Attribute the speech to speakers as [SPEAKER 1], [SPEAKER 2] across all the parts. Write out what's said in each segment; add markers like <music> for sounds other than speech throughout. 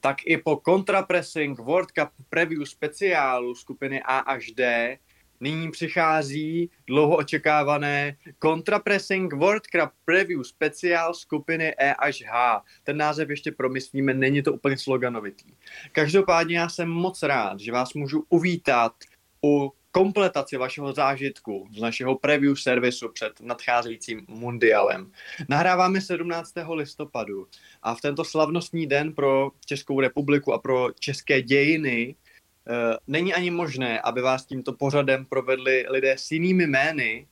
[SPEAKER 1] tak i po Contrapressing World Cup Preview speciálu skupiny A až D nyní přichází dlouho očekávané Contrapressing World Cup Preview speciál skupiny E až H. Ten název ještě promyslíme, není to úplně sloganovitý. Každopádně já jsem moc rád, že vás můžu uvítat u kompletaci vašeho zážitku z našeho preview servisu před nadcházejícím mundialem. Nahráváme 17. listopadu a v tento slavnostní den pro Českou republiku a pro české dějiny eh, není ani možné, aby vás tímto pořadem provedli lidé s jinými jmény,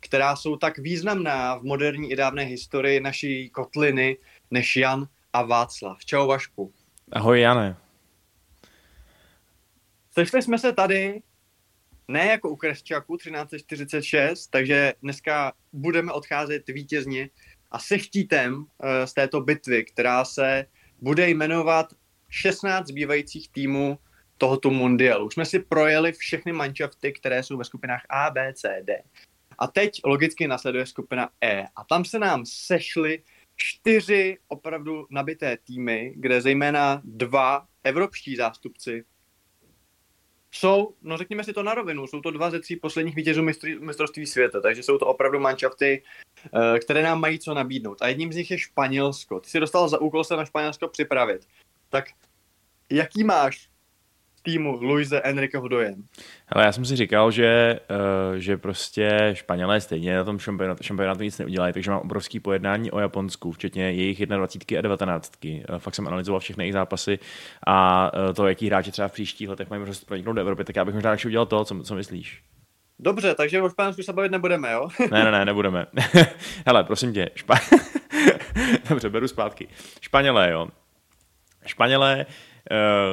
[SPEAKER 1] která jsou tak významná v moderní i dávné historii naší kotliny, než Jan a Václav. Čau Vašku.
[SPEAKER 2] Ahoj Jane.
[SPEAKER 1] Sešli jsme se tady ne jako u Kresčáku 1346, takže dneska budeme odcházet vítězně a se štítem uh, z této bitvy, která se bude jmenovat 16 zbývajících týmů tohoto mundialu. Už jsme si projeli všechny manšafty, které jsou ve skupinách A, B, C, D. A teď logicky nasleduje skupina E. A tam se nám sešly čtyři opravdu nabité týmy, kde zejména dva evropští zástupci jsou, no řekněme si to na rovinu, jsou to dva ze tří posledních vítězů mistr, mistrovství světa, takže jsou to opravdu manšafty, eh, které nám mají co nabídnout. A jedním z nich je Španělsko. Ty si dostal za úkol se na Španělsko připravit. Tak jaký máš týmu Luise Enriqueho dojem?
[SPEAKER 2] Ale já jsem si říkal, že, uh, že prostě Španělé stejně na tom šampionátu, šampionátu nic neudělají, takže mám obrovský pojednání o Japonsku, včetně jejich 21 a 19. Uh, fakt jsem analyzoval všechny jejich zápasy a uh, to, jaký hráči třeba v příštích letech mají možnost proniknout do Evropy, tak já bych možná radši udělal to, co, co myslíš.
[SPEAKER 1] Dobře, takže o Španělsku se bavit nebudeme, jo?
[SPEAKER 2] ne, ne, ne, nebudeme. <laughs> Hele, prosím tě, špa... <laughs> Dobře, beru zpátky. Španělé, jo. Španělé Uh,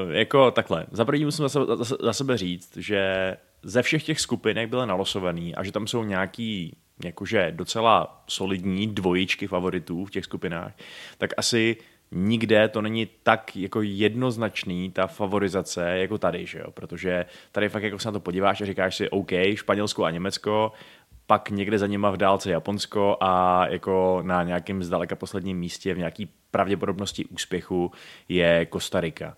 [SPEAKER 2] jako takhle, za první musím za, za, za sebe říct, že ze všech těch skupin, jak byly nalosovaný a že tam jsou nějaký jakože docela solidní dvojičky favoritů v těch skupinách, tak asi nikde to není tak jako jednoznačný ta favorizace jako tady, že jo? protože tady fakt jako se na to podíváš a říkáš si OK, Španělsko a Německo, pak někde za nima v dálce Japonsko a jako na nějakém zdaleka posledním místě v nějaký pravděpodobnosti úspěchu je Kostarika.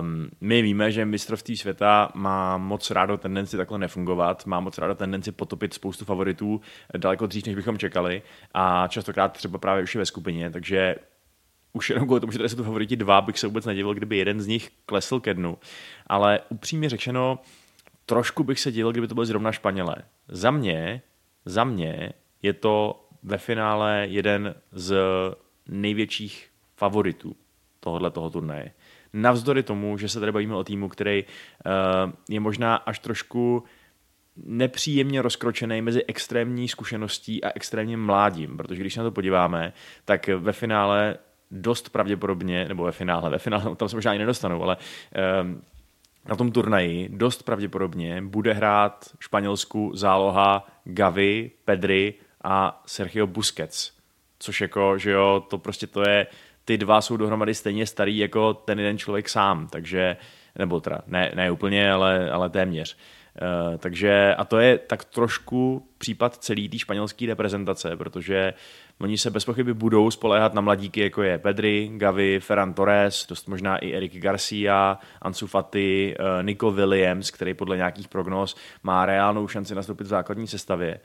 [SPEAKER 2] Um, my víme, že mistrovství světa má moc rádo tendenci takhle nefungovat, má moc rádo tendenci potopit spoustu favoritů daleko dřív, než bychom čekali a častokrát třeba právě už je ve skupině, takže už jenom kvůli tomu, že tady jsou tu favoriti dva, bych se vůbec nedivil, kdyby jeden z nich klesl ke dnu. Ale upřímně řečeno, trošku bych se divil, kdyby to byl zrovna Španělé. Za mě, za mě je to ve finále jeden z největších favoritů tohohle toho turnaje. Navzdory tomu, že se tady bavíme o týmu, který uh, je možná až trošku nepříjemně rozkročený mezi extrémní zkušeností a extrémním mládím, protože když se na to podíváme, tak ve finále dost pravděpodobně, nebo ve finále, ve finále <laughs> tam se možná i nedostanou, ale um, na tom turnaji dost pravděpodobně bude hrát Španělsku záloha Gavi, Pedri a Sergio Busquets což jako, že jo, to prostě to je, ty dva jsou dohromady stejně starý jako ten jeden člověk sám, takže, nebo teda, ne, ne úplně, ale, ale téměř. Uh, takže, a to je tak trošku případ celý té španělské reprezentace, protože oni se bez pochyby budou spoléhat na mladíky, jako je Pedri, Gavi, Ferran Torres, dost možná i Eric Garcia, Ansu Fati, uh, Nico Williams, který podle nějakých prognóz má reálnou šanci nastoupit v základní sestavě.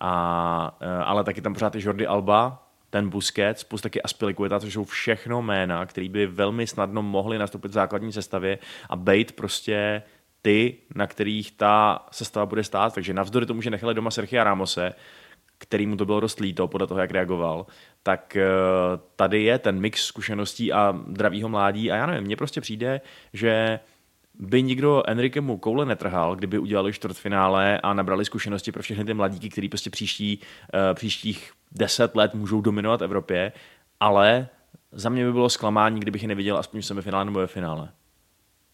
[SPEAKER 2] A, uh, ale taky tam pořád je Jordi Alba, ten Busquets, plus taky Aspilicueta, což jsou všechno jména, které by velmi snadno mohly nastoupit v základní sestavě a být prostě ty, na kterých ta sestava bude stát. Takže navzdory tomu, že nechali doma Sergio Ramose, který mu to bylo dost líto podle toho, jak reagoval, tak eh, tady je ten mix zkušeností a dravýho mládí a já nevím, mně prostě přijde, že by nikdo Enrikemu koule netrhal, kdyby udělali čtvrtfinále a nabrali zkušenosti pro všechny ty mladíky, který prostě příští, uh, příštích deset let můžou dominovat Evropě, ale za mě by bylo zklamání, kdybych je neviděl aspoň v semifinále nebo ve finále.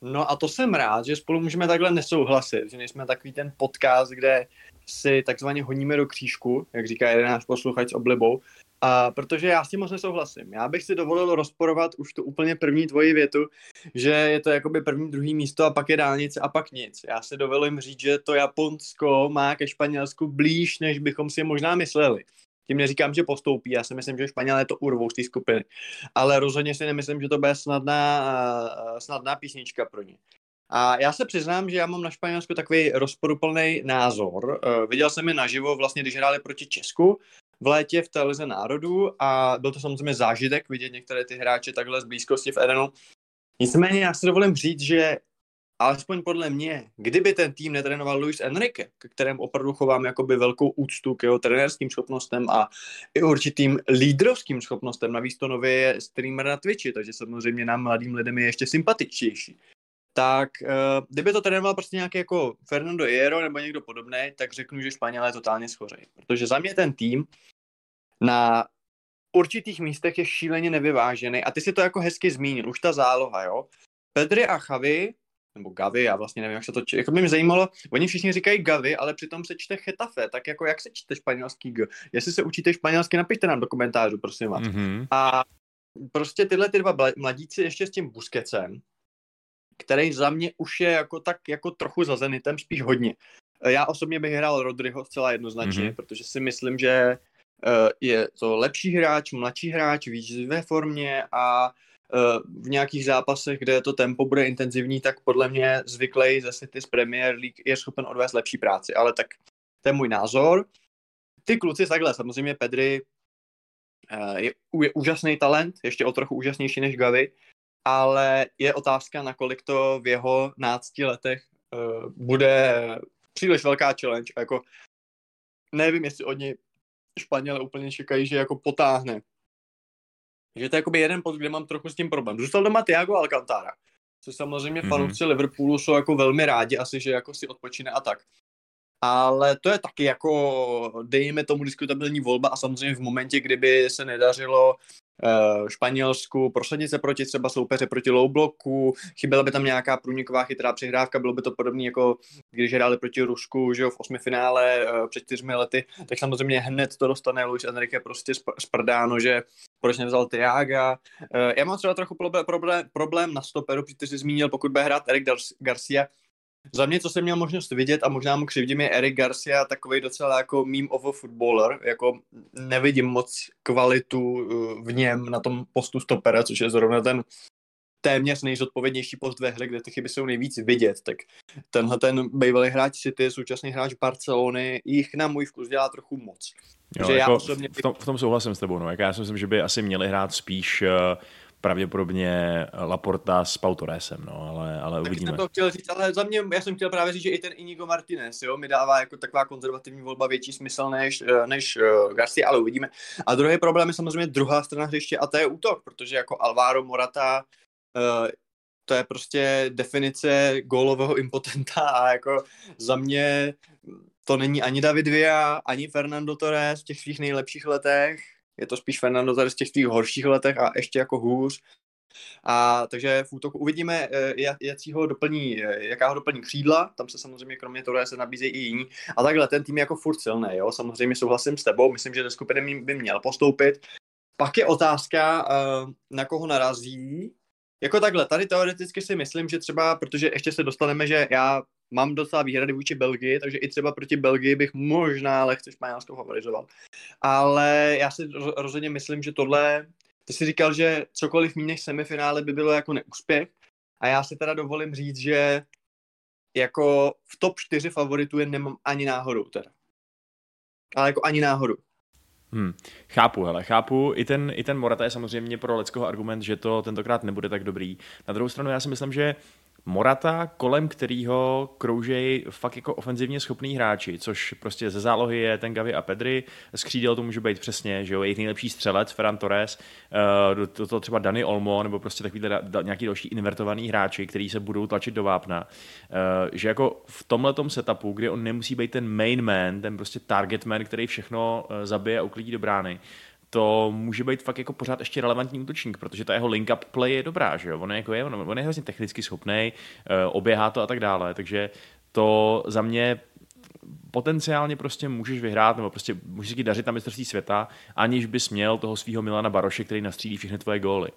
[SPEAKER 1] No a to jsem rád, že spolu můžeme takhle nesouhlasit, že nejsme takový ten podcast, kde si takzvaně honíme do křížku, jak říká jeden náš posluchač s oblibou, a protože já s tím moc nesouhlasím. Já bych si dovolil rozporovat už tu úplně první tvoji větu, že je to jakoby první, druhý místo a pak je dálnice a pak nic. Já si dovolím říct, že to Japonsko má ke Španělsku blíž, než bychom si možná mysleli. Tím neříkám, že postoupí, já si myslím, že Španělé to urvou z té skupiny. Ale rozhodně si nemyslím, že to bude snadná, eh, snadná písnička pro ně. A já se přiznám, že já mám na Španělsku takový rozporuplný názor. Uh, viděl jsem je naživo, vlastně, když hráli proti Česku v létě v televize národů a byl to samozřejmě zážitek vidět některé ty hráče takhle z blízkosti v Edenu. Nicméně já si dovolím říct, že alespoň podle mě, kdyby ten tým netrénoval Luis Enrique, k kterému opravdu chovám jakoby velkou úctu k jeho trenérským schopnostem a i určitým lídrovským schopnostem, navíc to nově je streamer na Twitchi, takže samozřejmě nám mladým lidem je ještě sympatičtější. Tak uh, kdyby to trénoval prostě nějaký jako Fernando Hierro nebo někdo podobný, tak řeknu, že Španělé totálně schořejí. Protože za mě ten tým na určitých místech je šíleně nevyvážený a ty si to jako hezky zmínil, už ta záloha, jo. Pedri a Chavi nebo Gavi, já vlastně nevím, jak se to čte. Jako by mě zajímalo, oni všichni říkají Gavi, ale přitom se čte Chetafe, tak jako jak se čte španělský G? Jestli se učíte španělsky, napište nám do komentářů, prosím vás.
[SPEAKER 2] Mm-hmm.
[SPEAKER 1] A prostě tyhle ty dva mladíci ještě s tím Buskecem, který za mě už je jako tak jako trochu za Zenitem, spíš hodně. Já osobně bych hrál Rodryho zcela jednoznačně, mm-hmm. protože si myslím, že je to lepší hráč, mladší hráč, víc ve formě a v nějakých zápasech, kde to tempo bude intenzivní, tak podle mě zvyklej ze City z Premier League je schopen odvést lepší práci, ale tak to je můj názor. Ty kluci takhle, samozřejmě Pedri je, je úžasný talent, ještě o trochu úžasnější než Gavi, ale je otázka, nakolik to v jeho nácti letech uh, bude příliš velká challenge. Jako, nevím, jestli od něj Španěle úplně čekají, že jako potáhne že to je jakoby jeden pod, kde mám trochu s tím problém. Zůstal doma Thiago Alcantara, což samozřejmě mm-hmm. fanoušci Liverpoolu jsou jako velmi rádi asi, že jako si odpočine a tak. Ale to je taky jako, dejme tomu diskutabilní volba a samozřejmě v momentě, kdyby se nedařilo Španělsku, prosadit se proti třeba soupeře proti low bloku, chyběla by tam nějaká průniková chytrá přihrávka, bylo by to podobné jako když hráli proti Rusku, že jo, v osmi finále uh, před čtyřmi lety, tak samozřejmě hned to dostane Luis Enrique prostě sprdáno, že proč nevzal Tiaga. Uh, já mám třeba trochu problém, problém na stoperu, protože jsi zmínil, pokud bude hrát Eric Garcia, za mě, co jsem měl možnost vidět a možná mu křivdím, je Eric Garcia takový docela jako meme of a footballer, jako nevidím moc kvalitu uh, v něm na tom postu stopera, což je zrovna ten téměř nejzodpovědnější post ve hře, kde ty chyby jsou nejvíc vidět, tak tenhle ten bývalý hráč City, současný hráč Barcelony, jich na můj vkus dělá trochu moc.
[SPEAKER 2] Jo, že jako já osobně... v, tom, v tom souhlasím s tebou, no. Jak já si myslím, že by asi měli hrát spíš uh pravděpodobně Laporta s Pau Torresem, no, ale, ale tak uvidíme.
[SPEAKER 1] jsem to chtěl říct, ale za mě, já jsem chtěl právě říct, že i ten Inigo Martinez, jo, mi dává jako taková konzervativní volba větší smysl než, eh, než uh, Garcia, ale uvidíme. A druhý problém je samozřejmě druhá strana hřiště a to je útok, protože jako Alvaro Morata uh, to je prostě definice gólového impotenta a jako za mě to není ani David Villa, ani Fernando Torres v těch svých nejlepších letech, je to spíš Fernando tady z těch svých horších letech a ještě jako hůř. A takže v útoku uvidíme, eh, jakýho doplní, eh, jaká ho doplní křídla, tam se samozřejmě kromě toho se nabízejí i jiní. A takhle, ten tým je jako furt silný, jo, samozřejmě souhlasím s tebou, myslím, že ze skupiny by měl postoupit. Pak je otázka, eh, na koho narazí. Jako takhle, tady teoreticky si myslím, že třeba, protože ještě se dostaneme, že já mám docela výhrady vůči Belgii, takže i třeba proti Belgii bych možná lehce Španělsko favorizoval. Ale já si rozhodně myslím, že tohle, ty jsi říkal, že cokoliv méně než semifinále by bylo jako neúspěch a já si teda dovolím říct, že jako v top 4 favoritů je nemám ani náhodou teda. Ale jako ani náhodou.
[SPEAKER 2] Hmm, chápu, hele, chápu. I ten, I ten Morata je samozřejmě pro Leckoho argument, že to tentokrát nebude tak dobrý. Na druhou stranu já si myslím, že Morata, kolem kterého kroužejí fakt jako ofenzivně schopný hráči, což prostě ze zálohy je ten Gavi a Pedri, z to může být přesně, že jo, jejich nejlepší střelec, Ferran Torres, uh, do, do toho třeba Dani Olmo, nebo prostě takový da, da, nějaký další invertovaný hráči, kteří se budou tlačit do vápna. Uh, že jako v tomhle setupu, kdy on nemusí být ten main man, ten prostě target man, který všechno uh, zabije a uklidí do brány, to může být fakt jako pořád ještě relevantní útočník, protože ta jeho link-up play je dobrá, že jo? On je, jako je, on, on je hrozně technicky schopný, oběhá to a tak dále, takže to za mě potenciálně prostě můžeš vyhrát, nebo prostě můžeš si dařit na mistrovství světa, aniž bys měl toho svého Milana Baroše, který nastřílí všechny tvoje góly.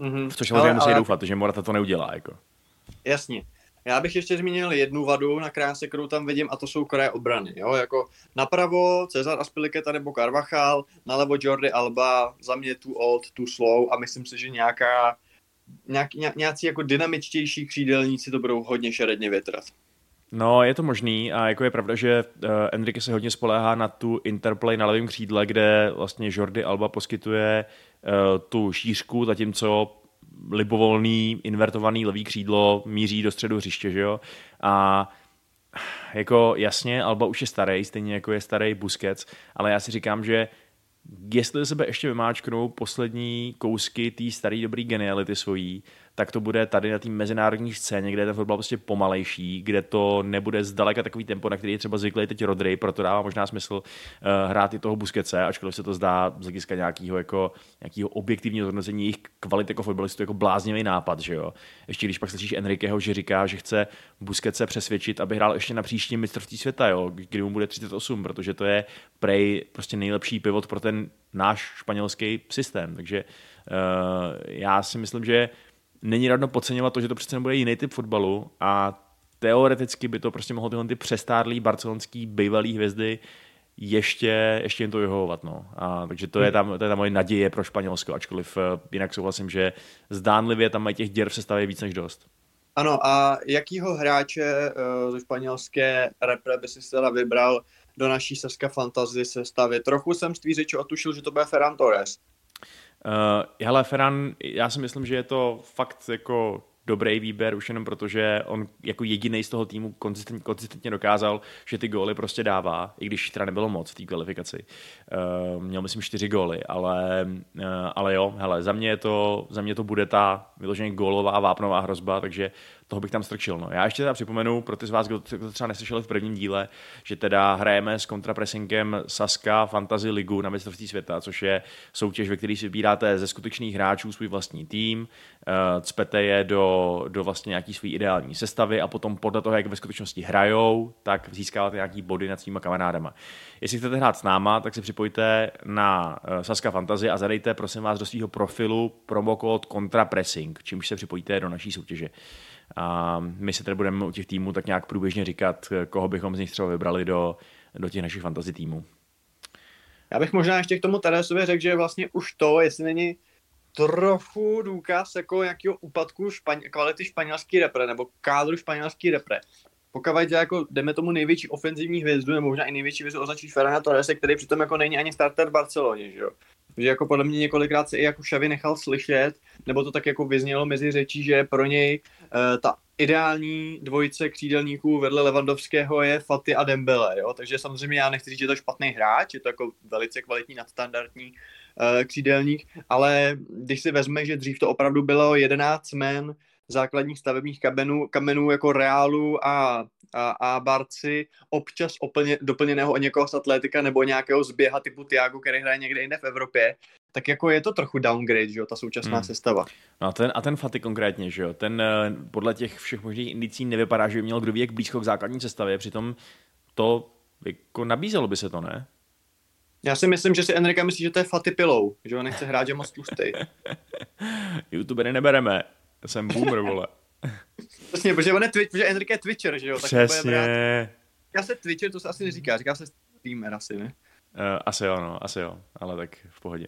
[SPEAKER 1] Mm-hmm.
[SPEAKER 2] Což samozřejmě musí doufat, že Morata to neudělá. Jako.
[SPEAKER 1] Jasně. Já bych ještě zmínil jednu vadu na kráse, kterou tam vidím, a to jsou kraje obrany. Jo? Jako napravo Cezar Aspiliketa nebo Carvachal, nalevo Jordi Alba, za mě too old, too slow a myslím si, že nějaká, nějak, ně, nějací jako dynamičtější křídelníci to budou hodně šeredně větrat.
[SPEAKER 2] No, je to možný a jako je pravda, že uh, Enrique se hodně spoléhá na tu interplay na levém křídle, kde vlastně Jordi Alba poskytuje uh, tu šířku, zatímco libovolný, invertovaný levý křídlo míří do středu hřiště, že jo? A jako jasně, Alba už je starý, stejně jako je starý Busquets, ale já si říkám, že jestli sebe ještě vymáčknou poslední kousky té staré dobré geniality svojí, tak to bude tady na té mezinárodní scéně, kde je ten fotbal prostě pomalejší, kde to nebude zdaleka takový tempo, na který je třeba zvyklý teď Rodry, proto dává možná smysl uh, hrát i toho Busquetse, ačkoliv se to zdá z hlediska nějakého, jako, nějakého objektivního zhodnocení jejich kvalit jako fotbalistů jako bláznivý nápad, že jo. Ještě když pak slyšíš Enriqueho, že říká, že chce Busquetse přesvědčit, aby hrál ještě na příštím mistrovství světa, jo, kdy mu bude 38, protože to je prej prostě nejlepší pivot pro ten náš španělský systém. Takže uh, já si myslím, že není radno podceňovat to, že to přece bude jiný typ fotbalu a teoreticky by to prostě mohlo tyhle ty přestárlý barcelonský bývalý hvězdy ještě, ještě jim to vyhovovat. No. A, takže to je, tam, to je tam moje naděje pro Španělsko, ačkoliv eh, jinak souhlasím, že zdánlivě tam mají těch děr v sestavě víc než dost.
[SPEAKER 1] Ano, a jakýho hráče uh, ze španělské repre by si teda vybral do naší Saska Fantasy sestavy? Trochu jsem z otušil, že to bude Ferran Torres.
[SPEAKER 2] Uh, hele, Ferran, já si myslím, že je to fakt jako dobrý výběr, už jenom protože on jako jediný z toho týmu konzistentně, dokázal, že ty góly prostě dává, i když teda nebylo moc v té kvalifikaci. Uh, měl myslím čtyři góly, ale, uh, ale jo, hele, za mě, je to, za mě to bude ta vyloženě gólová vápnová hrozba, takže toho bych tam strčil. No. Já ještě teda připomenu pro ty z vás, kdo třeba neslyšeli v prvním díle, že teda hrajeme s kontrapressingem Saska Fantasy Ligu na mistrovství světa, což je soutěž, ve které si vybíráte ze skutečných hráčů svůj vlastní tým, uh, cpete je do, do vlastně nějaký svý ideální sestavy a potom podle toho, jak ve skutečnosti hrajou, tak získáváte nějaký body nad svýma kamarádama. Jestli chcete hrát s náma, tak si připojte na uh, Saska Fantasy a zadejte prosím vás do svého profilu promokód Contrapressing, čímž se připojíte do naší soutěže. A my se tedy budeme u těch týmů tak nějak průběžně říkat, koho bychom z nich třeba vybrali do, do těch našich fantasy týmů.
[SPEAKER 1] Já bych možná ještě k tomu Teresovi řekl, že vlastně už to, jestli není trochu důkaz jako nějakého úpadku špaň- kvality španělský repre, nebo kádru španělský repre. Pokud jako jdeme tomu největší ofenzivní hvězdu, nebo možná i největší hvězdu označíš Ferrana Torrese, který přitom jako není ani starter v Barceloně, že jo. Že jako podle mě několikrát se i jako Xavi nechal slyšet, nebo to tak jako vyznělo mezi řečí, že pro něj uh, ta ideální dvojice křídelníků vedle Levandovského je Faty a Dembele, jo? takže samozřejmě já nechci říct, že je to špatný hráč, je to jako velice kvalitní nadstandardní uh, křídelník, ale když si vezme, že dřív to opravdu bylo 11 men základních stavebních kamenů, kamenů jako Reálu a, a, a Barci, občas oplně, doplněného o někoho z atletika nebo nějakého zběha typu Tiago, který hraje někde jinde v Evropě, tak jako je to trochu downgrade, že jo, ta současná
[SPEAKER 2] Hmm.
[SPEAKER 1] sestava.
[SPEAKER 2] No a ten, a ten Faty konkrétně, že jo, ten eh, podle těch všech možných indicí nevypadá, že by měl kdo ví jak blízko k základní sestavě, přitom to jako nabízelo by se to, ne?
[SPEAKER 1] Já si myslím, že si Enrika myslí, že to je Faty pilou, že ho nechce hrát, že moc tlustý. <laughs>
[SPEAKER 2] YouTubery nebereme, jsem boomer, vole. <laughs>
[SPEAKER 1] Přesně, protože on je Twitch, protože Enrique je Twitcher, že jo, tak.
[SPEAKER 2] Přesně.
[SPEAKER 1] Já se Twitcher, to se asi neříká, říká se streamer asi, ne?
[SPEAKER 2] Uh, asi jo, no, asi jo, ale tak v pohodě.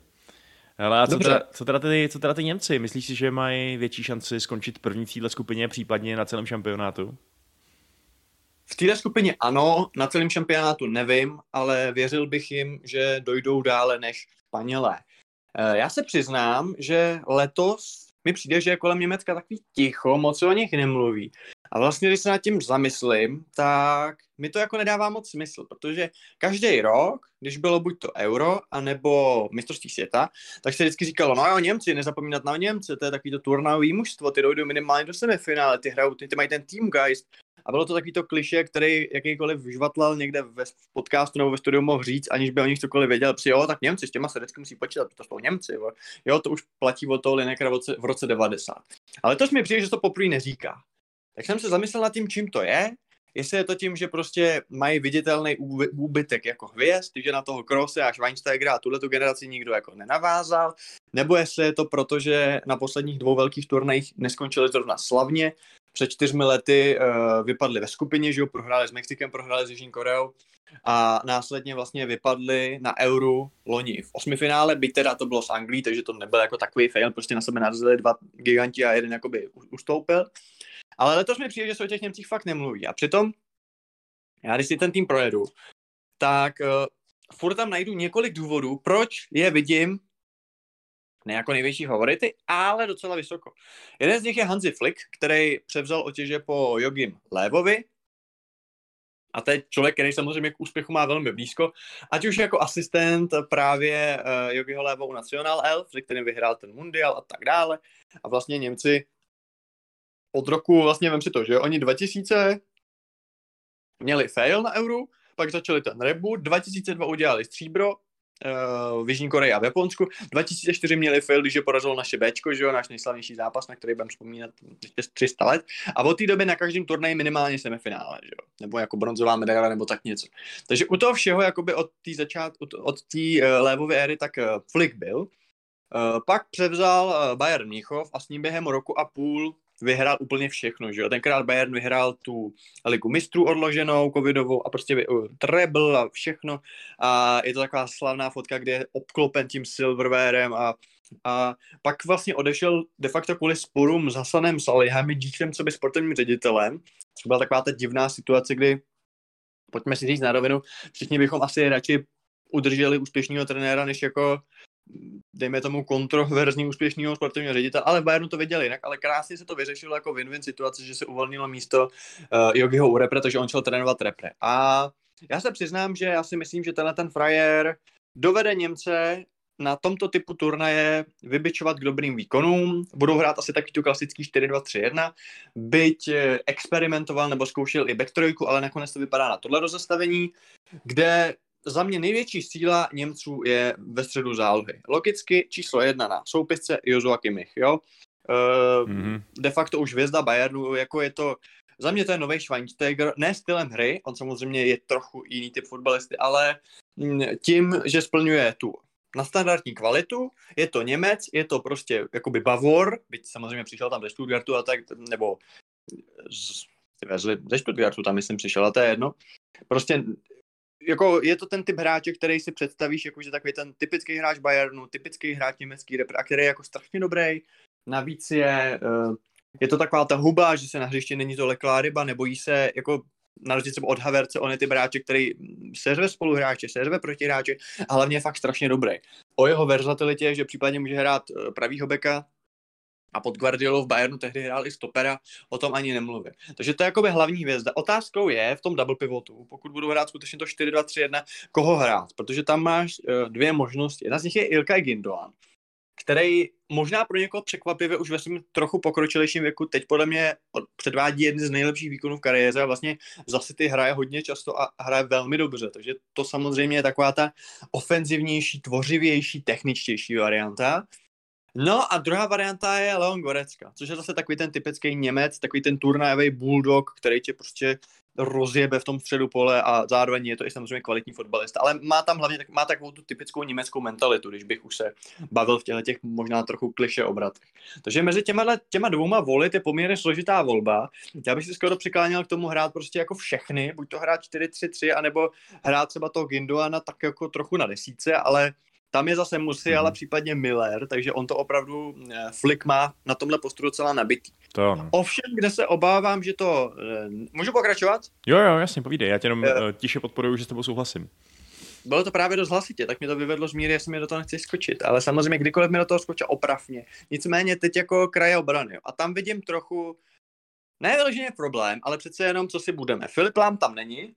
[SPEAKER 2] Hele, a co
[SPEAKER 1] Dobře.
[SPEAKER 2] teda, co, teda ty, co teda ty Němci? Myslíš si, že mají větší šanci skončit první v téhle skupině, případně na celém šampionátu?
[SPEAKER 1] V této skupině ano, na celém šampionátu nevím, ale věřil bych jim, že dojdou dále než Španělé. Eh, Já se přiznám, že letos mi přijde, že je kolem Německa takový ticho, moc o nich nemluví. A vlastně, když se nad tím zamyslím, tak mi to jako nedává moc smysl, protože každý rok, když bylo buď to euro, anebo mistrovství světa, tak se vždycky říkalo, no jo, Němci, nezapomínat na Němce, to je takový to turnajový mužstvo, ty dojdou minimálně do semifinále, ty hrajou, ty, ty mají ten team guys, a bylo to takový to kliše, který jakýkoliv žvatlal někde ve podcastu nebo ve studiu mohl říct, aniž by o nich cokoliv věděl. Při jo, tak Němci s těma se vždycky musí počítat, to jsou Němci. Jo, jo to už platí o toho Linekera v roce, v roce 90. Ale to mi přijde, že to poprvé neříká. Tak jsem se zamyslel nad tím, čím to je, jestli je to tím, že prostě mají viditelný úby- úbytek jako hvězd, že na toho Krose a Schweinsteigera a tuhle tu generaci nikdo jako nenavázal, nebo jestli je to proto, že na posledních dvou velkých turnajích neskončili zrovna slavně, před čtyřmi lety uh, vypadli ve skupině, že jo, prohráli s Mexikem, prohráli s Jižní Koreou a následně vlastně vypadli na Euro loni v osmifinále, byť teda to bylo s Anglií, takže to nebyl jako takový fail, prostě na sebe narazili dva giganti a jeden jakoby ustoupil. Ale letos mi přijde, že se o těch Němcích fakt nemluví. A přitom, já když si ten tým projedu, tak uh, furt tam najdu několik důvodů, proč je vidím ne jako největší favority, ale docela vysoko. Jeden z nich je Hansi Flick, který převzal otěže po Jogim Lévovi, a to je člověk, který samozřejmě k úspěchu má velmi blízko, ať už jako asistent právě uh, Jogiho Lévo u National Elf, se kterým vyhrál ten mundial a tak dále. A vlastně Němci od roku, vlastně vem si to, že oni 2000 měli fail na euro, pak začali ten reboot, 2002 udělali stříbro, uh, v Jižní Koreji a v Japonsku. 2004 měli fail, když je porazilo naše Bčko, že jo, náš nejslavnější zápas, na který budeme vzpomínat ještě 300 let. A od té doby na každém turnaji minimálně semifinále, že jo, nebo jako bronzová medaile, nebo tak něco. Takže u toho všeho, jakoby od té začát, od té uh, lévové éry, tak uh, Flick byl. Uh, pak převzal uh, Bayern Mnichov a s ním během roku a půl vyhrál úplně všechno, že jo. Tenkrát Bayern vyhrál tu ligu mistrů odloženou, covidovou a prostě uh, treble a všechno. A je to taková slavná fotka, kde je obklopen tím silverwarem a, a pak vlastně odešel de facto kvůli sporům s Hasanem Salihamidzicem, co by sportovním ředitelem. Byla taková ta divná situace, kdy pojďme si říct na rovinu, všichni bychom asi radši udrželi úspěšného trenéra, než jako dejme tomu kontroverzní úspěšného sportovního ředitele, ale v Bayernu to věděli jinak, ale krásně se to vyřešilo jako win-win situace, že se uvolnilo místo uh, Jogiho u repre, protože on šel trénovat repre. A já se přiznám, že já si myslím, že tenhle ten frajer dovede Němce na tomto typu turnaje vybičovat k dobrým výkonům. Budou hrát asi taky tu klasický 4-2-3-1, byť eh, experimentoval nebo zkoušel i back ale nakonec to vypadá na tohle rozestavení, kde za mě největší síla Němců je ve středu zálohy. Logicky číslo jedna na soupisce Jozua Kimmich, jo. Uh, mm-hmm. De facto už hvězda Bayernu, jako je to, za mě to je nový Schweinsteiger, ne stylem hry, on samozřejmě je trochu jiný typ fotbalisty, ale mm, tím, že splňuje tu na standardní kvalitu, je to Němec, je to prostě jakoby Bavor, byť samozřejmě přišel tam ze Stuttgartu a tak, nebo z, vezli, ze Stuttgartu tam myslím přišel a to je jedno. Prostě jako je to ten typ hráče, který si představíš, jako že takový ten typický hráč Bayernu, typický hráč německý repr, a který je jako strašně dobrý. Navíc je, uh, je to taková ta huba, že se na hřišti není to leklá ryba, nebojí se jako na rozdíl od Haverce, on je ty hráče, který seřve spoluhráče, seřve protihráče a hlavně je fakt strašně dobrý. O jeho versatilitě, že případně může hrát eh, pravýho beka, a pod Guardiolou v Bayernu tehdy hrál i stopera, o tom ani nemluvím. Takže to je jakoby hlavní hvězda. Otázkou je v tom double pivotu, pokud budu hrát skutečně to 4-2-3-1, koho hrát, protože tam máš uh, dvě možnosti. Jedna z nich je Ilkay Gindoan, který možná pro někoho překvapivě už ve svém trochu pokročilejším věku teď podle mě předvádí jeden z nejlepších výkonů v kariéře a vlastně za City hraje hodně často a hraje velmi dobře, takže to samozřejmě je taková ta ofenzivnější, tvořivější, techničtější varianta. No a druhá varianta je Leon Gorecka, což je zase takový ten typický Němec, takový ten turnajový bulldog, který tě prostě rozjebe v tom středu pole a zároveň je to i samozřejmě kvalitní fotbalista, ale má tam hlavně tak, má takovou tu typickou německou mentalitu, když bych už se bavil v těchto těch možná trochu kliše obratech. Takže mezi těma, těma dvouma volit je poměrně složitá volba. Já bych si skoro přikláněl k tomu hrát prostě jako všechny, buď to hrát 4-3-3, anebo hrát třeba toho Gindoana tak jako trochu na desíce, ale tam je zase Musiala, mm-hmm. případně Miller, takže on to opravdu, eh, Flick má na tomhle postu docela nabitý.
[SPEAKER 2] To no.
[SPEAKER 1] Ovšem, kde se obávám, že to... Eh, můžu pokračovat?
[SPEAKER 2] Jo, jo, jasně, povídej, já tě jenom uh, tiše podporuju, že s tebou souhlasím.
[SPEAKER 1] Bylo to právě dost hlasitě, tak mi to vyvedlo z míry, jestli mi do toho nechci skočit, ale samozřejmě kdykoliv mi do toho skočil opravně. Nicméně teď jako kraje obrany. A tam vidím trochu, ne vyloženě problém, ale přece jenom, co si budeme. Filip Lám tam není,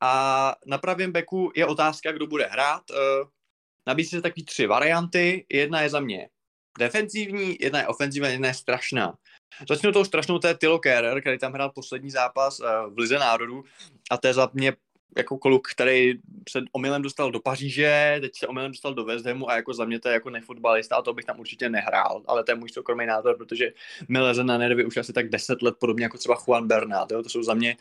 [SPEAKER 1] a na pravém beku je otázka, kdo bude hrát. Nabízí se takový tři varianty. Jedna je za mě defenzivní, jedna je ofenzivní, jedna je strašná. Začnu tou strašnou, to je Tilo Kerrer, který tam hrál poslední zápas uh, v Lize národů a to je za mě jako kluk, který se omylem dostal do Paříže, teď se omylem dostal do West Hamu a jako za mě to je jako nefotbalista a to bych tam určitě nehrál, ale to je můj soukromý názor, protože mi leze na nervy už asi tak 10 let, podobně jako třeba Juan Bernat, jo? to jsou za mě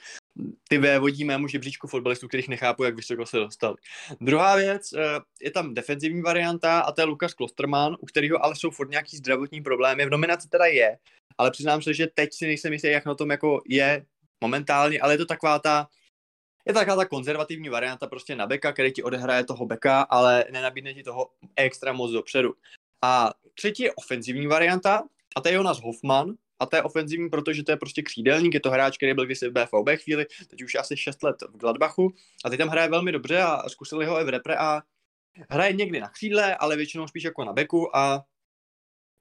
[SPEAKER 1] ty vévodí mému žebříčku fotbalistů, kterých nechápu, jak vysoko se dostali. Druhá věc, eh, je tam defenzivní varianta a to je Lukas Klosterman, u kterého ale jsou furt nějaký zdravotní problémy. V nominaci teda je, ale přiznám se, že teď si nejsem jistý, jak na tom jako je momentálně, ale je to taková ta je taková ta konzervativní varianta prostě na beka, který ti odehraje toho beka, ale nenabídne ti toho extra moc dopředu. A třetí je ofenzivní varianta, a to je Jonas Hoffman, a to je ofenzivní, protože to je prostě křídelník, je to hráč, který byl kdysi v BVB chvíli, teď už asi 6 let v Gladbachu a teď tam hraje velmi dobře a zkusili ho i v repre a hraje někdy na křídle, ale většinou spíš jako na beku a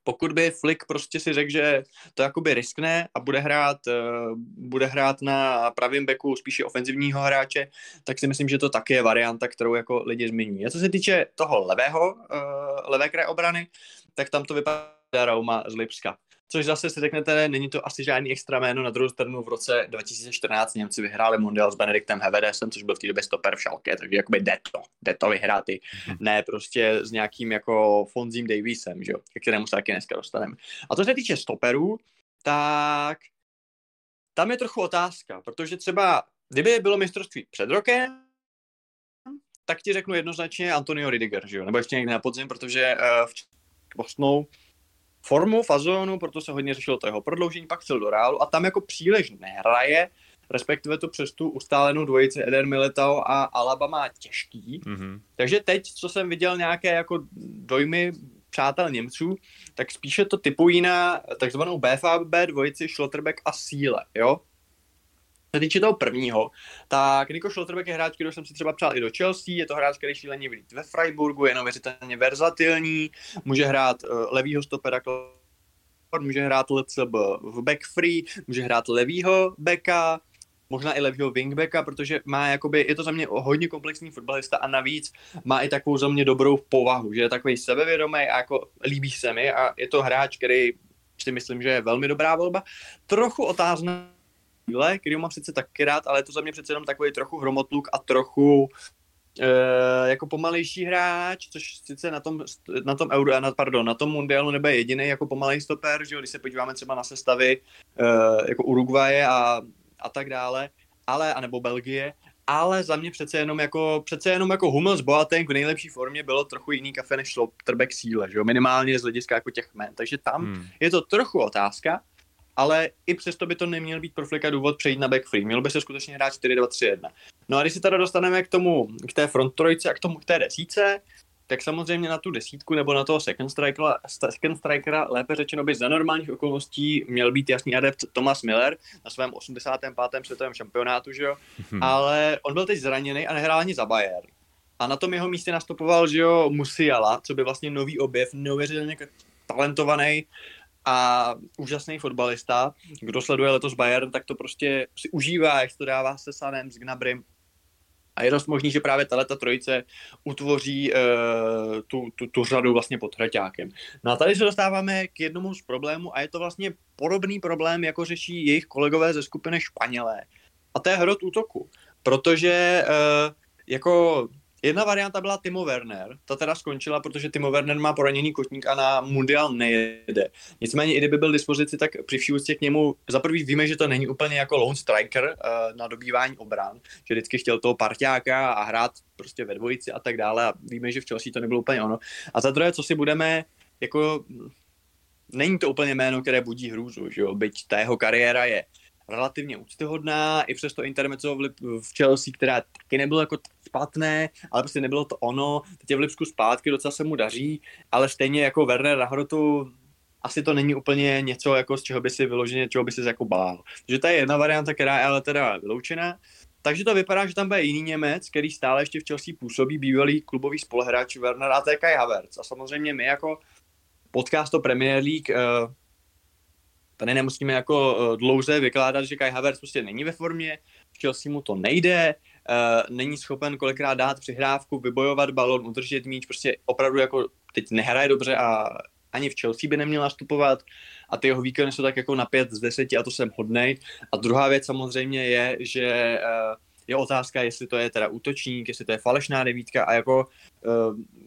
[SPEAKER 1] pokud by Flick prostě si řekl, že to jakoby riskne a bude hrát, eh, bude hrát na pravém beku spíše ofenzivního hráče, tak si myslím, že to taky je varianta, kterou jako lidi zmiňují. A co se týče toho levého, uh, levé kraje obrany, tak tam to vypadá Rauma z Lipska. Což zase si řeknete, není to asi žádný extra jméno. Na druhou stranu v roce 2014 Němci vyhráli mundial s Benediktem Hevedesem, což byl v té době stoper v Šalke, takže jakoby jde to, jde to vyhrát i ne prostě s nějakým jako Fonzím Davisem, že jo, ke kterému se taky dneska dostaneme. A to se týče stoperů, tak tam je trochu otázka, protože třeba, kdyby bylo mistrovství před rokem, tak ti řeknu jednoznačně Antonio Ridiger, že jo? nebo ještě někde na podzim, protože uh, v Bostonu formu, fazonu, proto se hodně řešilo to jeho prodloužení, pak chtěl do Reálu a tam jako příliš nehraje, respektive to přes tu ustálenou dvojici Eder Militao a Alaba má těžký. Mm-hmm. Takže teď, co jsem viděl nějaké jako dojmy přátel Němců, tak spíše to typují na takzvanou BFAB dvojici Schlotterbeck a Síle, jo? Se týče toho prvního, tak Niko Schlotterbeck je hráč, který jsem si třeba přál i do Chelsea, je to hráč, který šíleně vylít ve Freiburgu, je neuvěřitelně verzatilní, může hrát uh, levýho stopera, může hrát LCB v back free, může hrát levýho backa, možná i levýho wingbacka, protože má jakoby, je to za mě hodně komplexní fotbalista a navíc má i takovou za mě dobrou povahu, že je takový sebevědomý a jako líbí se mi a je to hráč, který si myslím, že je velmi dobrá volba. Trochu otázná chvíle, který mám sice taky rád, ale je to za mě přece jenom takový trochu hromotluk a trochu Uh, jako pomalejší hráč, což sice na tom, na tom euro, na, pardon, na tom mundialu nebude jediný jako pomalej stoper, že jo, když se podíváme třeba na sestavy uh, jako Uruguaye a, a tak dále, ale, anebo Belgie, ale za mě přece jenom jako, přece jenom jako Hummels Boateng v nejlepší formě bylo trochu jiný kafe než Slotterbeck síle, že jo, minimálně z hlediska jako těch men, takže tam hmm. je to trochu otázka, ale i přesto by to neměl být pro Flika důvod přejít na back free. Měl by se skutečně hrát 4-2-3-1. No a když si teda dostaneme k tomu, k té front trojce a k tomu, k té desíce, tak samozřejmě na tu desítku nebo na toho second strikera, second strikera lépe řečeno by za normálních okolností měl být jasný adept Thomas Miller na svém 85. světovém šampionátu, že jo? Hmm. Ale on byl teď zraněný a nehrál ani za Bayern. A na tom jeho místě nastupoval, že jo, Musiala, co by vlastně nový objev, neuvěřitelně talentovaný a úžasný fotbalista. Kdo sleduje letos Bayern, tak to prostě si užívá, jak to dává se Sanem, s Gnabrym. A je dost možný, že právě tato trojice utvoří uh, tu, tu, tu řadu vlastně pod hraťákem. No a tady se dostáváme k jednomu z problémů a je to vlastně podobný problém, jako řeší jejich kolegové ze skupiny Španělé. A to je hrot útoku. Protože uh, jako Jedna varianta byla Timo Werner, ta teda skončila, protože Timo Werner má poraněný kotník a na mundial nejede. Nicméně, i kdyby byl dispozici, tak při vší úctě k němu, za prvý víme, že to není úplně jako lone striker uh, na dobývání obran, že vždycky chtěl toho parťáka a hrát prostě ve dvojici a tak dále a víme, že v Chelsea to nebylo úplně ono. A za druhé, co si budeme, jako není to úplně jméno, které budí hrůzu, že jo, byť ta jeho kariéra je relativně úctyhodná, i přes to intermezzo v, v Chelsea, která taky nebylo jako špatné, ale prostě nebylo to ono. Teď je v Lipsku zpátky, docela se mu daří, ale stejně jako Werner Rahrotu asi to není úplně něco, jako z čeho by si vyloženě, čeho by si jako bál. Takže to je jedna varianta, která je ale teda vyloučená. Takže to vypadá, že tam bude jiný Němec, který stále ještě v Chelsea působí, bývalý klubový spolehráč Werner a Kai Havertz. A samozřejmě my jako podcast o Premier League uh, tady nemusíme jako uh, dlouze vykládat, že Kai Havertz prostě není ve formě, v Chelsea mu to nejde, uh, není schopen kolikrát dát přihrávku, vybojovat balon, udržet míč, prostě opravdu jako teď nehraje dobře a ani v Chelsea by neměl nastupovat a ty jeho výkony jsou tak jako na 5 z 10 a to jsem hodnej. A druhá věc samozřejmě je, že eh, je otázka, jestli to je teda útočník, jestli to je falešná devítka a jako, eh,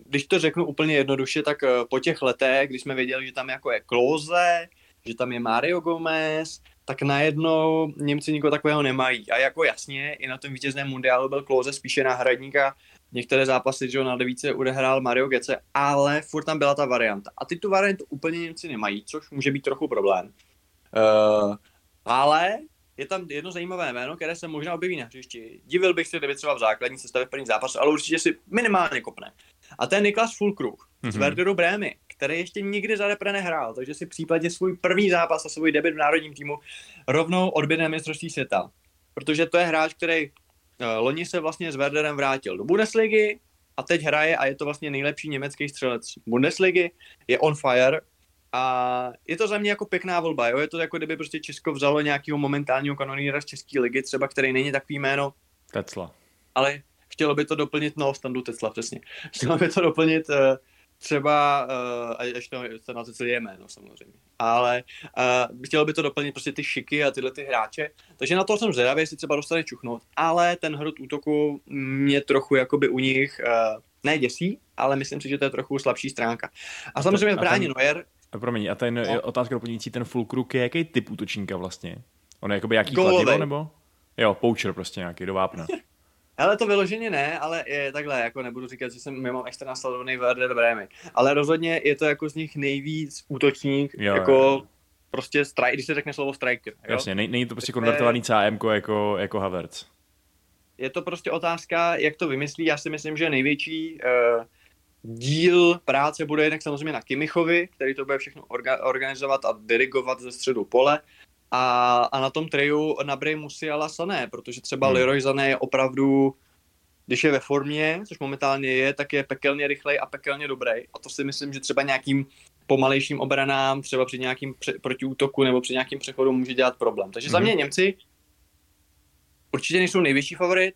[SPEAKER 1] když to řeknu úplně jednoduše, tak eh, po těch letech, kdy jsme věděli, že tam jako je Klose, že tam je Mario Gomez, tak najednou Němci nikoho takového nemají. A jako jasně, i na tom vítězném mundiálu byl Klose spíše náhradník a některé zápasy, že na devíce odehrál Mario Gece, ale furt tam byla ta varianta. A ty tu variantu úplně Němci nemají, což může být trochu problém. Uh, ale je tam jedno zajímavé jméno, které se možná objeví na hřišti. Divil bych se, kdyby třeba v základní sestavě v první zápasu, ale určitě si minimálně kopne. A to je Niklas Fulkrug mm-hmm. z Werderu Brémy, který ještě nikdy za repre nehrál, takže si případně svůj první zápas a svůj debit v národním týmu rovnou odběde na mistrovství světa. Protože to je hráč, který uh, loni se vlastně s Werderem vrátil do Bundesligy a teď hraje a je to vlastně nejlepší německý střelec Bundesligy, je on fire a je to za mě jako pěkná volba, jo? je to jako kdyby prostě Česko vzalo nějakého momentálního kanoníra z České ligy, třeba který není takový jméno,
[SPEAKER 2] Tecla.
[SPEAKER 1] ale chtělo by to doplnit, no, standu Tesla, přesně. Chtělo by to doplnit uh, třeba, uh, a ještě to na to je jméno samozřejmě, ale uh, chtělo by to doplnit prostě ty šiky a tyhle ty hráče, takže na to jsem zvědavý, jestli třeba dostane čuchnout, ale ten hrot útoku mě trochu jakoby u nich uh, ne děsí, ale myslím si, že to je trochu slabší stránka. A samozřejmě brání Neuer,
[SPEAKER 2] Promiň, a ten
[SPEAKER 1] No.
[SPEAKER 2] otázka doplňující, ten full kruk je jaký typ útočníka vlastně? On je jakoby jaký kladivo, nebo? Jo, poucher prostě nějaký, do vápna. <laughs>
[SPEAKER 1] Ale to vyloženě ne, ale je takhle, jako nebudu říkat, že jsem mimo extra nasledovaný Werder Bremen. Ale rozhodně je to jako z nich nejvíc útočník,
[SPEAKER 2] Jo,
[SPEAKER 1] jako
[SPEAKER 2] jo.
[SPEAKER 1] prostě strike, když se řekne slovo striker. Jo?
[SPEAKER 2] Jasně, není to prostě konvertovaný CM jako, jako Havertz.
[SPEAKER 1] Je to prostě otázka, jak to vymyslí. Já si myslím, že největší uh, díl práce bude jednak samozřejmě na Kimichovi, který to bude všechno orga, organizovat a dirigovat ze středu pole. A, a na tom treju na Bray Musiala Sané, protože třeba
[SPEAKER 2] Hmm.
[SPEAKER 1] hmm. Leroy Sané je opravdu, když je ve formě, což momentálně je, tak je pekelně rychlej a pekelně dobrý. A to si myslím, že třeba nějakým pomalejším obranám, třeba při nějakým pře- protiútoku nebo při nějakým přechodu může dělat problém. Takže za
[SPEAKER 2] Mhm.
[SPEAKER 1] mě Němci určitě nejsou největší favorit,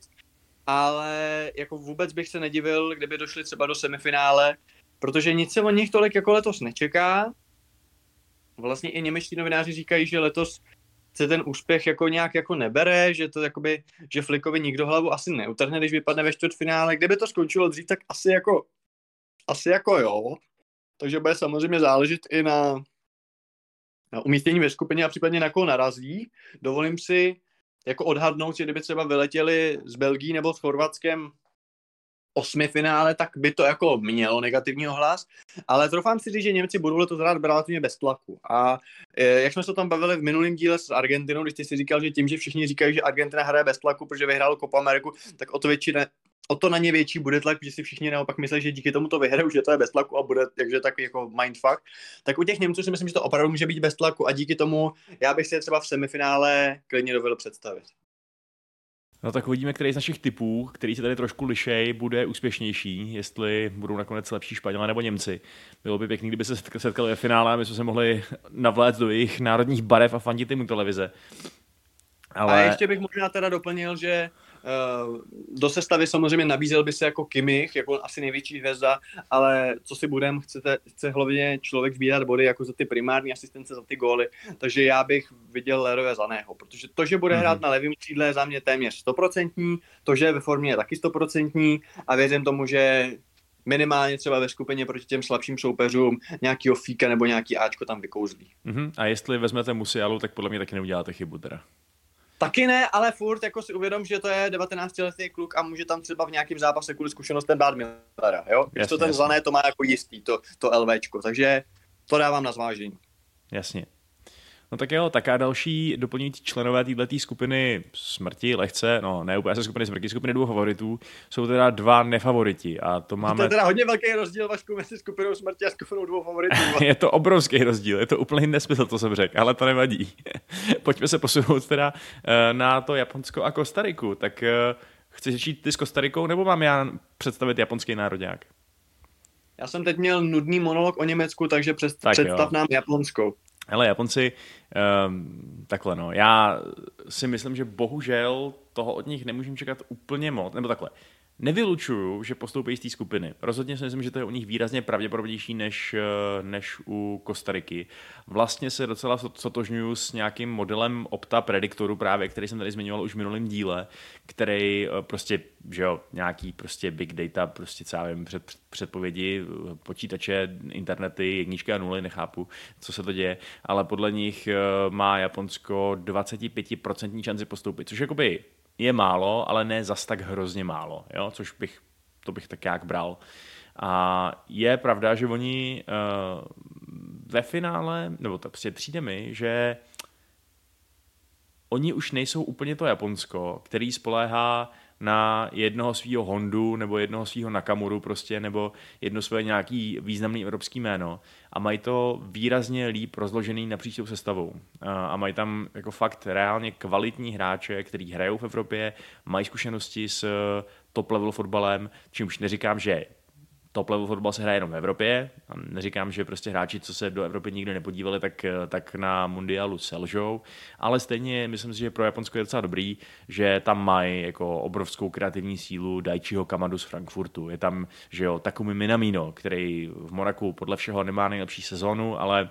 [SPEAKER 1] ale jako vůbec bych se nedivil, kdyby došli třeba do semifinále, protože nic se od nich tolik jako letos nečeká. Vlastně i němečtí novináři říkají, že letos se ten úspěch jako nějak jako nebere, že to jakoby, že Flikovi nikdo hlavu asi neutrhne, když vypadne ve čtvrtfinále. Kdyby to skončilo dřív, tak asi jako, asi jako jo. Takže bude samozřejmě záležet i na, na umístění ve skupině a případně na koho narazí. Dovolím si jako odhadnout, že kdyby třeba vyletěli z Belgii nebo s Chorvatskem osmi finále, tak by to jako mělo negativní ohlas, ale troufám si říct, že Němci budou letos hrát relativně bez tlaku. A e, jak jsme se o tom bavili v minulém díle s Argentinou, když ty si říkal, že tím, že všichni říkají, že Argentina hraje bez tlaku, protože vyhrálo Copa Ameriku, tak o to, většina, o to na ně větší bude tlak, že si všichni naopak myslí, že díky tomu to vyhrajou, že to je bez tlaku a bude takže takový jako mindfuck. Tak u těch Němců si myslím, že to opravdu může být bez tlaku a díky tomu já bych si třeba v semifinále klidně dovedl představit.
[SPEAKER 2] No tak uvidíme, který z našich typů, který se tady trošku lišej, bude úspěšnější, jestli budou nakonec lepší Španělé nebo Němci. Bylo by pěkný, kdyby se setk- setkali ve finále a my jsme se mohli navléct do jejich národních barev a fandit jim televize.
[SPEAKER 1] Ale... A ještě bych možná teda doplnil, že do sestavy samozřejmě nabízel by se jako Kimmich, jako asi největší hvězda, ale co si budem, chcete, chce hlavně člověk sbírat body jako za ty primární asistence, za ty góly, takže já bych viděl Leroy Zaného, protože to, že bude
[SPEAKER 2] Mhm.
[SPEAKER 1] hrát na levém křídle je za mě téměř stoprocentní, to, že je ve formě je taky stoprocentní a věřím tomu, že minimálně třeba ve skupině proti těm slabším soupeřům nějakýho fíka nebo nějaký Ačko tam vykouzlí.
[SPEAKER 2] Mhm. A jestli vezmete Musialu, tak podle mě taky neuděláte chybu teda.
[SPEAKER 1] Taky ne, ale furt jako si uvědom, že to je 19-letý kluk a může tam třeba v nějakém zápase kvůli zkušenostem dát Millera, jo? Když to ten. Zané to má jako jistý, to, to LVčko, takže to dávám na zvážení.
[SPEAKER 2] Jasně. No tak jo, taká další doplňující členové této skupiny smrti, lehce, no ne úplně se skupiny smrti, skupiny dvou favoritů, jsou teda dva nefavoriti a to
[SPEAKER 1] To
[SPEAKER 2] máme...
[SPEAKER 1] je teda hodně velký rozdíl, Vašku, mezi skupinou smrti a skupinou dvou favoritů. <laughs>
[SPEAKER 2] Je to obrovský rozdíl, je to úplný nesmysl, co jsem řekl, ale to nevadí. <laughs> Pojďme se posunout teda eh, na to Japonsko a Kostariku. Tak eh, chceš začít ty s Kostarikou, nebo mám já představit japonský národňák?
[SPEAKER 1] Já jsem teď měl nudný monolog o Německu, takže před,
[SPEAKER 2] Tak jo.
[SPEAKER 1] představ nám Japonskou.
[SPEAKER 2] Hele, Japonci, um, takhle no, já si myslím, že bohužel toho od nich nemůžeme čekat úplně moc, nebo takhle. Nevylučuju, že postoupí z té skupiny. Rozhodně si myslím, že to je u nich výrazně pravděpodobnější než, eh, než u Kostariky. Vlastně se docela sotožňuju s nějakým modelem opta prediktoru právě, který jsem tady zmiňoval už v minulém díle, který eh, prostě, že jo, nějaký prostě big data, prostě celá před, předpovědi, eh, počítače, internety, jedničky a nuly, nechápu, co se to děje, ale podle nich má Japonsko 25% šanci postoupit, což jakoby je málo, ale ne zas tak hrozně málo, jo? což bych, to bych tak jak bral. A je pravda, že oni uh, ve finále, nebo to prostě přijde mi, že oni už nejsou úplně to Japonsko, který spoléhá na jednoho svého Hondu nebo jednoho svého Nakamuru prostě, nebo jedno své nějaký významný evropský jméno a mají to výrazně líp rozložený napříč tou sestavou. A mají tam jako fakt reálně kvalitní hráče, kteří hrajou v Evropě, mají zkušenosti s top level fotbalem, čímž neříkám, že top level fotbal se hraje jenom v Evropě. Neříkám, že prostě hráči, co se do Evropy nikdy nepodívali, tak, tak na mundialu selžou, ale stejně myslím si, že pro Japonsko je docela dobrý, že tam mají jako obrovskou kreativní sílu Daichiho Kamadu z Frankfurtu. Je tam, že jo, Takumi Minamino, který v Monaku podle všeho nemá nejlepší sezónu, ale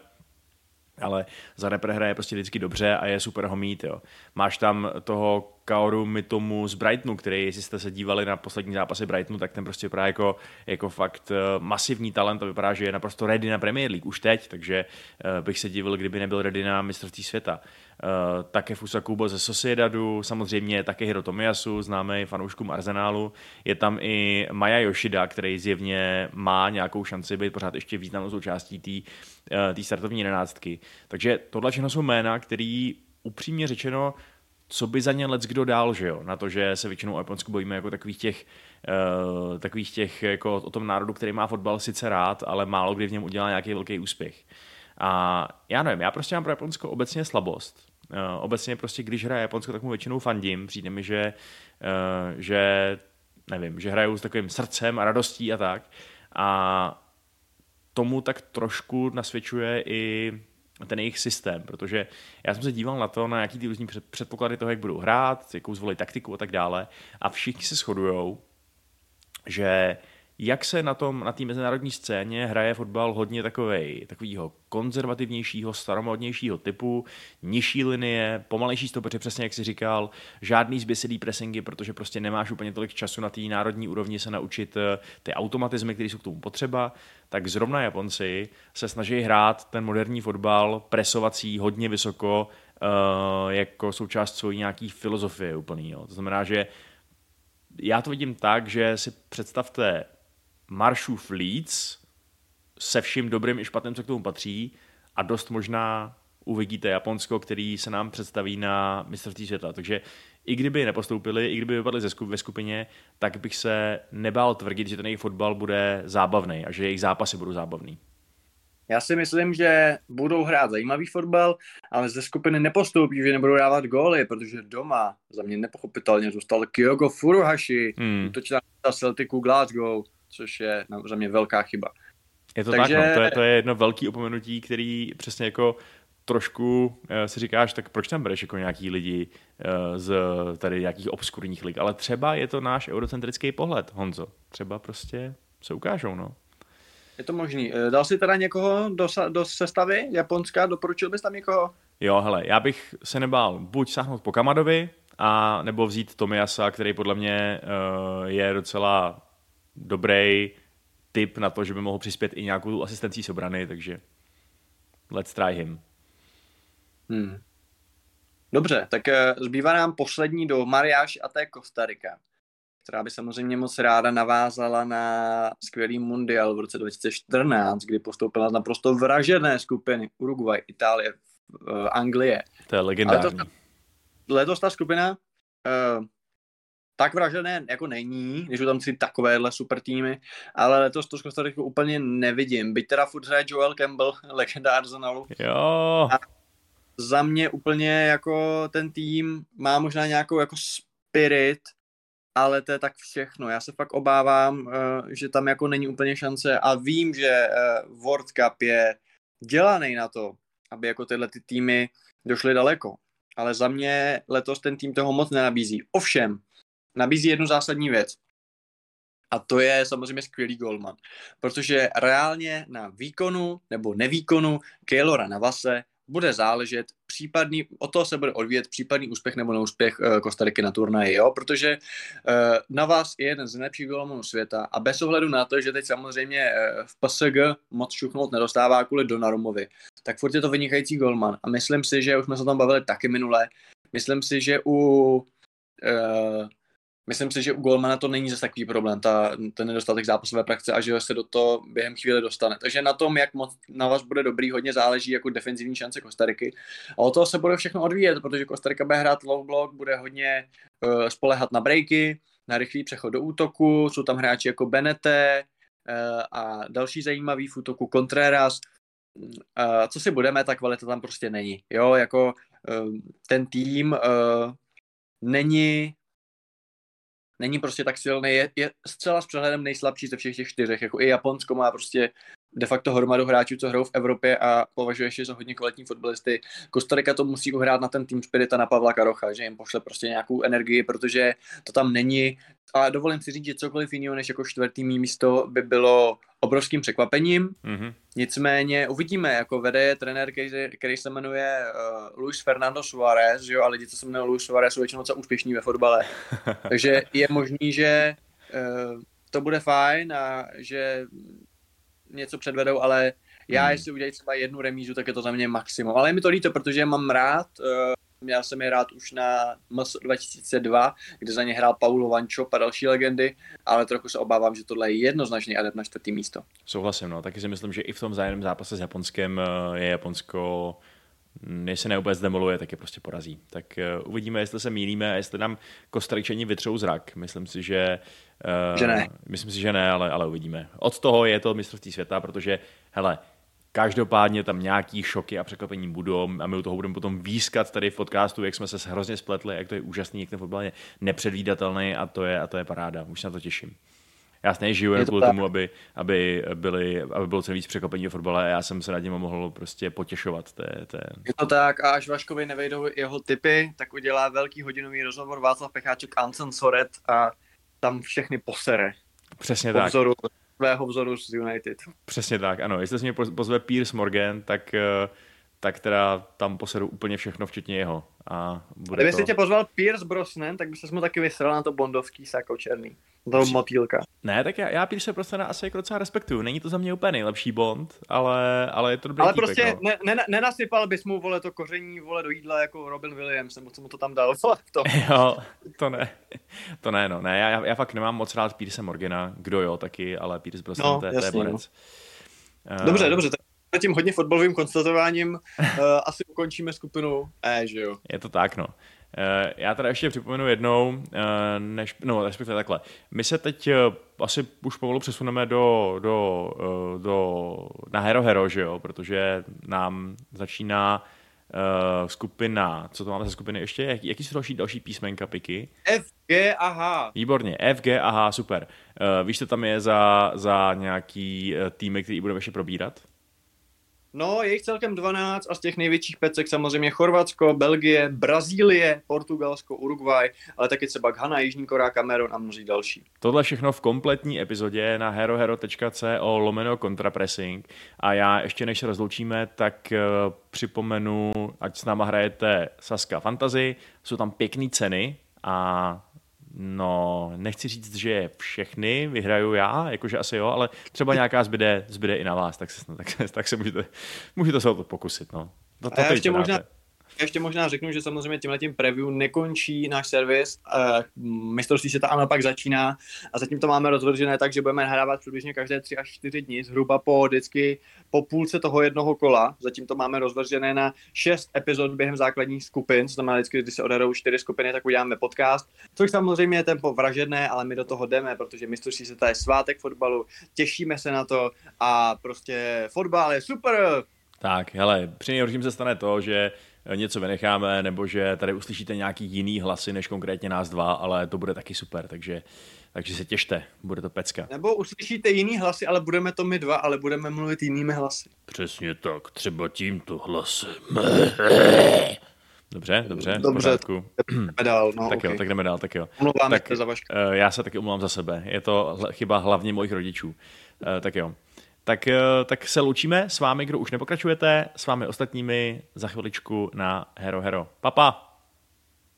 [SPEAKER 2] ale za repre hraje prostě vždycky dobře a je super ho mít. Jo. Máš tam toho Kaoru Mitomu z Brightonu, který, jestli jste se dívali na poslední zápasy Brightonu, tak ten prostě vypadá jako, jako fakt uh, masivní talent a vypadá, že je naprosto ready na Premier League už teď, takže uh, bych se divil, kdyby nebyl ready na mistrovství světa. Uh, také Fusa Kubo ze Sociedadu, samozřejmě také Hiro Tomiyasu, známý fanouškům Arsenálu. Je tam i Maya Yoshida, který zjevně má nějakou šanci být pořád ještě významnou součástí té startovní jedenáctky. Takže tohle všechno jsou jména, který upřímně řečeno co by za ně let kdo dál, že jo? Na to, že se většinou o Japonsku bojíme jako takových těch, uh, takových těch, jako o tom národu, který má fotbal sice rád, ale málo kdy v něm udělá nějaký velký úspěch. A já nevím, já prostě mám pro Japonsko obecně slabost. Uh, obecně prostě, když hraje Japonsko, tak mu většinou fandím. Přijde mi, že, uh, že nevím, že hrajou s takovým srdcem a radostí a tak. A tomu tak trošku nasvědčuje i ten jejich systém, protože já jsem se díval na to, na jaký ty různý předpoklady toho, jak budou hrát, jakou zvolit taktiku a tak dále. A všichni se shodujou, že jak se na tom, na té mezinárodní scéně hraje fotbal hodně takovej, takovýho konzervativnějšího, staromodnějšího typu, nižší linie, pomalejší stopeře, přesně jak si říkal, žádný zběsilý pressingy, protože prostě nemáš úplně tolik času na té národní úrovni se naučit eh, ty automatizmy, které jsou k tomu potřeba, tak zrovna Japonci se snaží hrát ten moderní fotbal presovací hodně vysoko uh, jako součást svojí nějaký filozofie úplný. Jo. To znamená, že já to vidím tak, že si představte Maršův Leeds se vším dobrým i špatným, co k tomu patří a dost možná uvidíte Japonsko, který se nám představí na mistrovství světa. Takže i kdyby nepostoupili, i kdyby vypadli ze skup, ve skupině, tak bych se nebál tvrdit, že ten jejich fotbal bude zábavný a že jejich zápasy budou zábavný.
[SPEAKER 1] Já si myslím, že budou hrát zajímavý fotbal, ale ze skupiny nepostoupí, že nebudou dávat góly, protože doma za mě nepochopitelně zůstal Kyogo Furuhashi, hmm. útočná Celticu Glasgow což je za mě velká chyba.
[SPEAKER 2] Je to Takže... tak, no. to, je, to je jedno velký opomenutí, který přesně jako trošku uh, si říkáš, tak proč tam bereš jako nějaký lidi uh, z tady nějakých obskurních lig, ale třeba je to náš eurocentrický pohled, Honzo. Třeba prostě se ukážou, no.
[SPEAKER 1] Je to možný. Eh, dal jsi teda někoho do, do sestavy Japonska? Doporučil bys tam někoho?
[SPEAKER 2] Jo, hele, já bych se nebál buď sáhnout po Kamadovi, a nebo vzít Tomiasa, který podle mě uh, je docela dobrý tip na to, že by mohl přispět i nějakou asistencí z obrany, takže let's try him.
[SPEAKER 1] Hmm. Dobře, tak eh, zbývá nám poslední do Mariáš a té Kostarika, která by samozřejmě moc ráda navázala na skvělý mundial v roce 2014, kdy postoupila z naprosto vražené skupiny Uruguay, Itálie, uh, Anglie.
[SPEAKER 2] To je legendární.
[SPEAKER 1] letos, letos ta skupina uh, tak vražené jako není, když jsou tam tři takovéhle super týmy, ale letos to z úplně nevidím. Byť teda furt hraje Joel Campbell, <laughs> legenda Arsenalu.
[SPEAKER 2] Jo. A
[SPEAKER 1] za mě úplně jako ten tým má možná nějakou jako spirit, ale to je tak všechno. Já se fakt obávám, eh, že tam jako není úplně šance a vím, že eh, World Cup je dělaný na to, aby jako tyhle ty týmy došly daleko. Ale za mě letos ten tým toho moc nenabízí. Ovšem, nabízí jednu zásadní věc. A to je samozřejmě skvělý golman, protože reálně na výkonu nebo nevýkonu Keylora Navase bude záležet případný, o toho se bude odvíjet případný úspěch nebo neúspěch uh, Kostariky na turnaji, jo, protože uh, Navas je jeden z nejlepších golmanů světa a bez ohledu na to, že teď samozřejmě uh, v PSG moc šuchnout nedostává kvůli Donarumovi, tak furt je to vynikající golman. A myslím si, že už jsme se tam bavili taky minule, myslím si, že u Myslím si, že u Golmana to není zase takový problém, ta, ten nedostatek zápasové praxe a že se do toho během chvíle dostane. Takže na tom, jak moc na vás bude dobrý, hodně záleží jako defenzivní šance Kostariky. A o toho se bude všechno odvíjet, protože Kostarika bude hrát low block, bude hodně uh, spolehat na breaky, na rychlý přechod do útoku, jsou tam hráči jako Benete uh, a další zajímavý v útoku Contreras. Uh, co si budeme, ta kvalita tam prostě není. Jo, jako uh, ten tým uh, není není prostě tak silný, je, je zcela s přehledem nejslabší ze všech těch čtyřech, jako i Japonsko má prostě de facto hromadu hráčů, co hrajou v Evropě a považuje je za hodně kvalitní fotbalisty. Kostarika to musí uhrát na ten tým Spirita na Pavla Karocha, že jim pošle prostě nějakou energii, protože to tam není. A dovolím si říct, že cokoliv jiného než jako čtvrtý místo by bylo obrovským překvapením. Mm-hmm. Nicméně uvidíme, jako vede je trenér, který, který se jmenuje uh, Luis Fernando Suárez, že jo, a lidi, co se jmenují Luis Suárez, jsou většinou docela úspěšní ve fotbale. <laughs> Takže je možný, že uh, to bude fajn a že něco předvedou, ale já, hmm. jestli udělají třeba jednu remízu, tak je to za mě maximum. Ale je mi to líto, protože mám rád, uh, měl jsem je rád už na MS 2002, kde za ně hrál Paulo Vančo a další legendy, ale trochu se obávám, že tohle je jednoznačný adept na čtvrtý místo.
[SPEAKER 2] Souhlasím, no. Taky si myslím, že i v tom vzájemném zápase s Japonskem eh, je Japonsko než se neúplně zdemoluje, tak je prostě porazí. Tak uh, uvidíme, jestli se mýlíme a jestli nám Kostaričani vytřou zrak. Myslím si, že...
[SPEAKER 1] Uh, že ne.
[SPEAKER 2] Myslím si, že ne, ale, ale uvidíme. Od toho je to mistrovství světa, protože, hele, Každopádně tam nějaký šoky a překvapení budou a my u toho budeme potom výskat tady v podcastu, jak jsme se hrozně spletli, jak to je úžasný, jak ten fotbal je nepředvídatelný a to je, a to je paráda. Už se na to těším. Já stejně žiju jen kvůli tak. tomu, aby, aby, byli, aby bylo co víc překvapení v fotbale a já jsem se nad ním mohl prostě potěšovat. To je, to je...
[SPEAKER 1] je to tak a až Vaškovi nevejdou jeho typy, tak udělá velký hodinový rozhovor Václav Pecháček Anson Soret a tam všechny posere.
[SPEAKER 2] Přesně po tak.
[SPEAKER 1] Vzoru, svého vzoru z United.
[SPEAKER 2] Přesně tak, ano. Jestli se mě pozve Piers Morgan, tak eh, tak teda tam posedu úplně všechno, včetně jeho. A bude
[SPEAKER 1] Kdyby
[SPEAKER 2] to...
[SPEAKER 1] si tě pozval Pierce Brosnan, tak by se mu taky vysral na to bondovský sáko černý. Do motýlka.
[SPEAKER 2] Ne, tak já, já Pierce Brosnana asi jako docela respektuju. Není to za mě úplně nejlepší Bond, ale, ale je to dobrý
[SPEAKER 1] Ale
[SPEAKER 2] týpek,
[SPEAKER 1] prostě
[SPEAKER 2] no.
[SPEAKER 1] ne, ne, nenasypal bys mu, vole, to koření, vole, do jídla jako Robin Williams, nebo co mu to tam dal, vole, to. <laughs>
[SPEAKER 2] Jo, to ne. To ne, no. Ne, já, já fakt nemám moc rád Pierce Morgana, kdo jo taky, ale Pierce Brosnan,
[SPEAKER 1] No,
[SPEAKER 2] to, je- to je
[SPEAKER 1] no.
[SPEAKER 2] borec. Eh,
[SPEAKER 1] Dobře, dobře, tak tím hodně fotbalovým konstatováním uh, <laughs> asi ukončíme skupinu E, že jo.
[SPEAKER 2] Je to tak, no. Eh, Já teda ještě připomenu jednou, eh, než, no respektive takhle. My se teď asi už pomalu přesuneme do, do, do, na Hero Hero, že jo, protože nám začíná uh, skupina, co to máme za skupiny ještě, Jak, jaký jsou další, další písmenka piky?
[SPEAKER 1] F, G a H.
[SPEAKER 2] Výborně, F, G, aha, super. Uh, víš, co tam je za, za nějaký týmy, který budeme ještě probírat?
[SPEAKER 1] No, je jich celkem 12 a z těch největších pecek samozřejmě Chorvatsko, Belgie, Brazílie, Portugalsko, Uruguay, ale taky třeba Ghana, Jižní Korea, Kamerun a mnozí další.
[SPEAKER 2] Tohle všechno v kompletní epizodě na herohero.co lomeno contrapressing a já ještě než se rozloučíme, tak uh, připomenu, ať s náma hrajete Saska Fantasy, jsou tam pěkné ceny a no, nechci říct, že všechny vyhraju já, jakože asi jo, ale třeba nějaká zbyde, zbyde i na vás, tak se, tak, se- tak se můžete, můžete se o to pokusit, no. To,
[SPEAKER 1] A já ještě možná, ještě možná řeknu, že samozřejmě tímhletím preview nekončí náš servis. Uh, mistrovství světa ano pak začíná a zatím to máme rozvržené tak, že budeme nahrávat přibližně každé tři až čtyři dny, zhruba po vždycky po půlce toho jednoho kola. Zatím to máme rozvržené na šest epizod během základních skupin, to znamená vždycky, když se odehrou čtyři skupiny, tak uděláme podcast, což samozřejmě je tempo vražedné, ale my do toho jdeme, protože mistrovství světa je svátek fotbalu, těšíme se na to a prostě fotbal je super.
[SPEAKER 2] Tak, hele, při se stane to, že eh, něco vynecháme, nebo že tady uslyšíte nějaký jiný hlasy, než konkrétně nás dva, ale to bude taky super, takže, takže se těšte, bude to pecka.
[SPEAKER 1] Nebo uslyšíte jiný hlasy, ale budeme to my dva, ale budeme mluvit jinými hlasy.
[SPEAKER 2] Přesně tak, třeba tímto hlasem. Dobře, dobře,
[SPEAKER 1] Dobře.
[SPEAKER 2] pořádku.
[SPEAKER 1] Jdeme dál, no, <clears throat>
[SPEAKER 2] Tak
[SPEAKER 1] okay.
[SPEAKER 2] jo, tak jdeme dál, tak jo.
[SPEAKER 1] Omlouvám
[SPEAKER 2] tak,
[SPEAKER 1] se za Vaška.
[SPEAKER 2] eh, Já se taky omlouvám za sebe. Je to chyba hlavně mojich rodičů. Eh, Tak jo. Tak, eh, tak se loučíme s vámi, kdo už nepokračujete, s vámi ostatními za chviličku na Hero Hero. Papa!